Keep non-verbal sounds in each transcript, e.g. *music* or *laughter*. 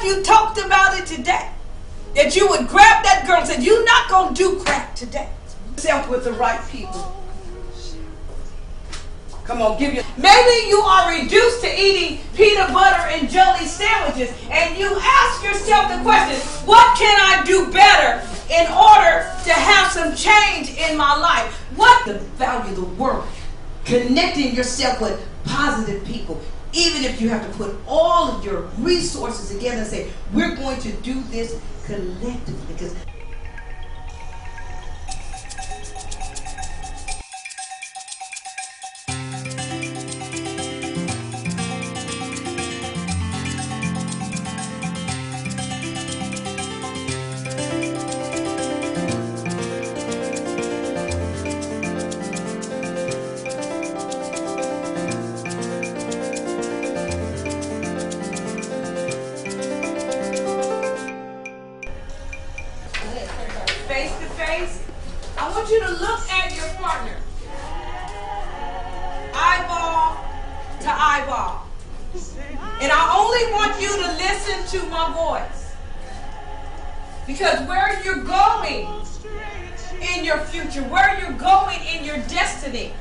like you talked about it today. That you would grab that girl and say, You're not going to do crack today. Self with the right people. Come on, give you. Maybe you are reduced to eating peanut butter and jelly sandwiches, and you ask yourself the question, What can I do better in order to have some change in my life? What the value of the work? Connecting yourself with positive people. Even if you have to put all of your resources together and say, we're going to do this collectively. Because you to look at your partner. Eyeball to eyeball. And I only want you to listen to my voice. Because where you're going in your future, where you're going in your destiny,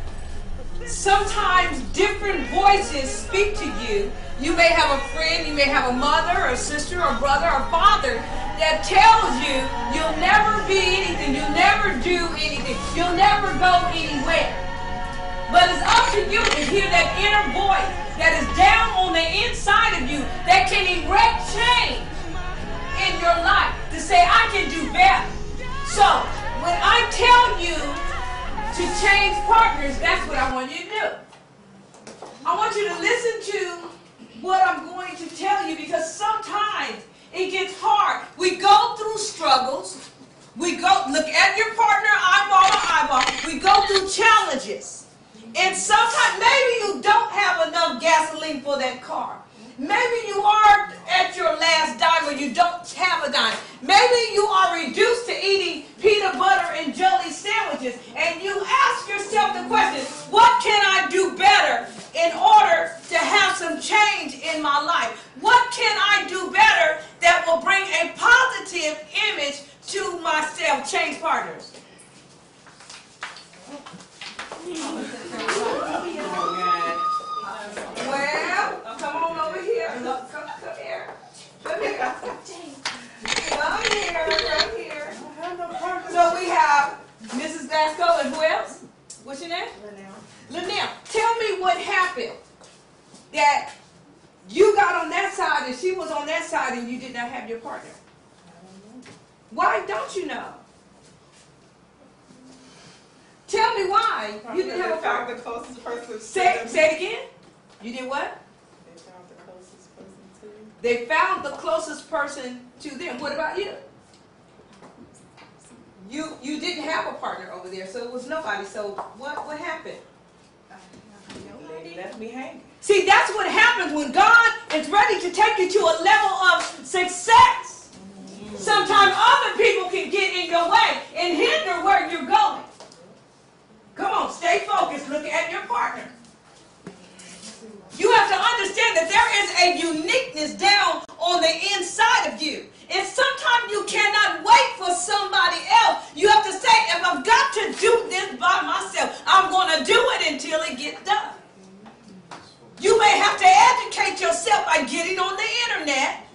sometimes different voices speak to you. You may have a friend, you may have a mother, or a sister, or brother, or father that tells you you'll never be anything, you'll never do anything, you'll never go anywhere. But it's up to you to hear that inner voice that is down on the inside of you that can erect change in your life to say, I can do better. So, to change partners, that's what I want you to do. I want you to listen to what I'm going to tell you because sometimes it gets hard. We go through struggles. We go look at your partner eyeball to eyeball. We go through challenges. And sometimes maybe you don't have enough gasoline for that car. Maybe you are at your last dime or you don't have a dime. Maybe you are reduced to eating peanut butter and jelly sandwiches and you ask yourself the question, what can I do better in order to have some change in my life? What can I do better that will bring a positive image to myself? Change partners. Well, come on over here. Look, come, come here. Come here. Come here, right here. So we have Mrs. Vasco and who else? What's your name? Linnell. Tell me happened that you got on that side and she was on that side and you did not have your partner. Why don't you know? Tell me why you didn't have a found partner. the closest person to Say, say it again. You did what? They found the closest person to you. They found the closest person to them. What about you? You you didn't have a partner over there, so it was nobody. So what what happened? Left me hanging. See, that's what happens when God is ready to take you to a level of success. Sometimes other people can get in your way and hinder where you're going. Come on, stay focused. Look at your partner. You have to understand that there is a uniqueness down on the inside of you. And sometimes you cannot wait for somebody else. You have to say, if I've got to do this by myself, I'm going to do it until it gets done. You may have to educate yourself by getting on the internet.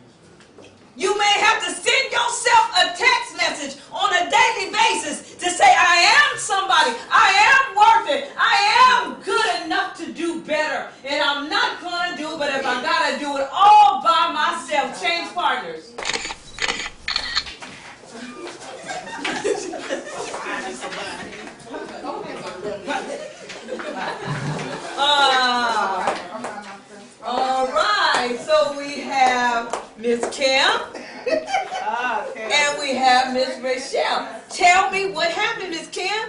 You may have to send yourself a text message on a daily basis to say, I am somebody. I am worth it. I am good enough to do better. And I'm not going to do it, but if I got to do it all by myself, change partners. *laughs* Uh, all right, so we have Miss Kim. Ah, okay. And we have Miss Rachelle. Tell me what happened, Miss Kim.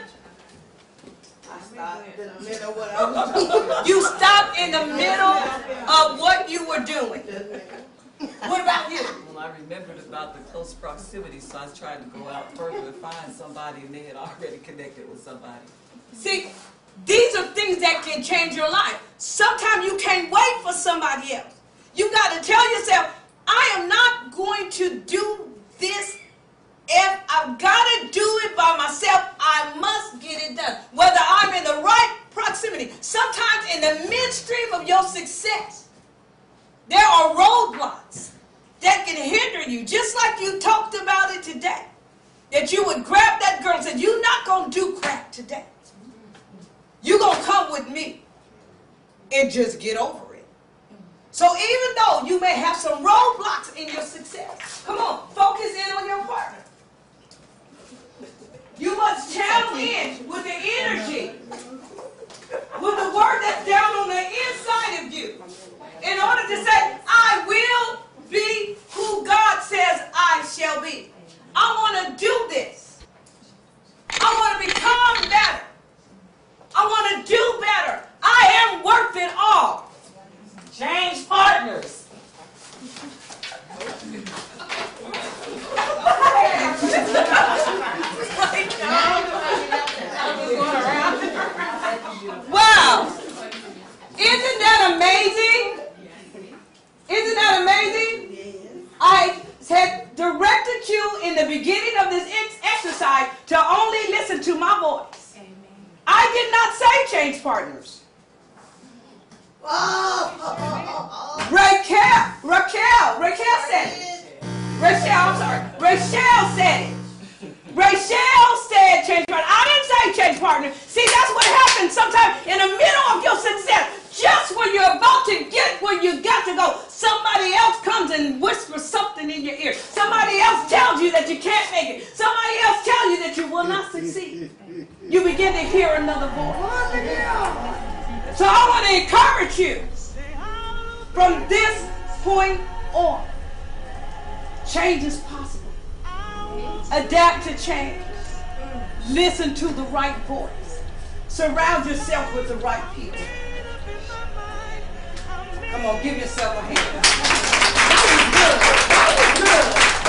I stopped in the middle of what I was *laughs* doing. You stopped in the middle of what you were doing. What about you? Well, I remembered about the close proximity, so I tried to go out further to find somebody, and they had already connected with somebody. See, these are things that can change your life. Sometimes you can't wait for somebody else. You got to tell yourself, I am not going to do this. If I've got to do it by myself, I must get it done. Whether I'm in the right proximity, sometimes in the midstream of your success, there are roadblocks that can hinder you, just like you talked about it today. That you would grab that girl and say, You're not going to do crack today. You're going to come with me and just get over it. So even though you may have some roadblocks in your success, come on, focus in on your partner. You must channel in with the energy, with the word that's down on the inside of you, in order to say, I will be who God says I shall be. I want to do this. I want to become better. I want to do better. I am worth it all. Change partners. Wow. Isn't that amazing? Isn't that amazing? I had directed you in the beginning of this ex- exercise to only listen to my voice. I did not say change partners. *laughs* Raquel, Raquel, Raquel said it. Rachel, I'm sorry. Rachel said it. Rachel said change partner. I didn't say change partner. See, that's what happens sometimes in the middle of your success. Just when you're about to get where you got to go, somebody else comes and whispers something in your ear. Somebody else tells you that you can't see, *laughs* you begin to hear another voice. So I want to encourage you from this point on. Change is possible. Adapt to change. Listen to the right voice. Surround yourself with the right people. Come on, give yourself a hand. That was good. That was good.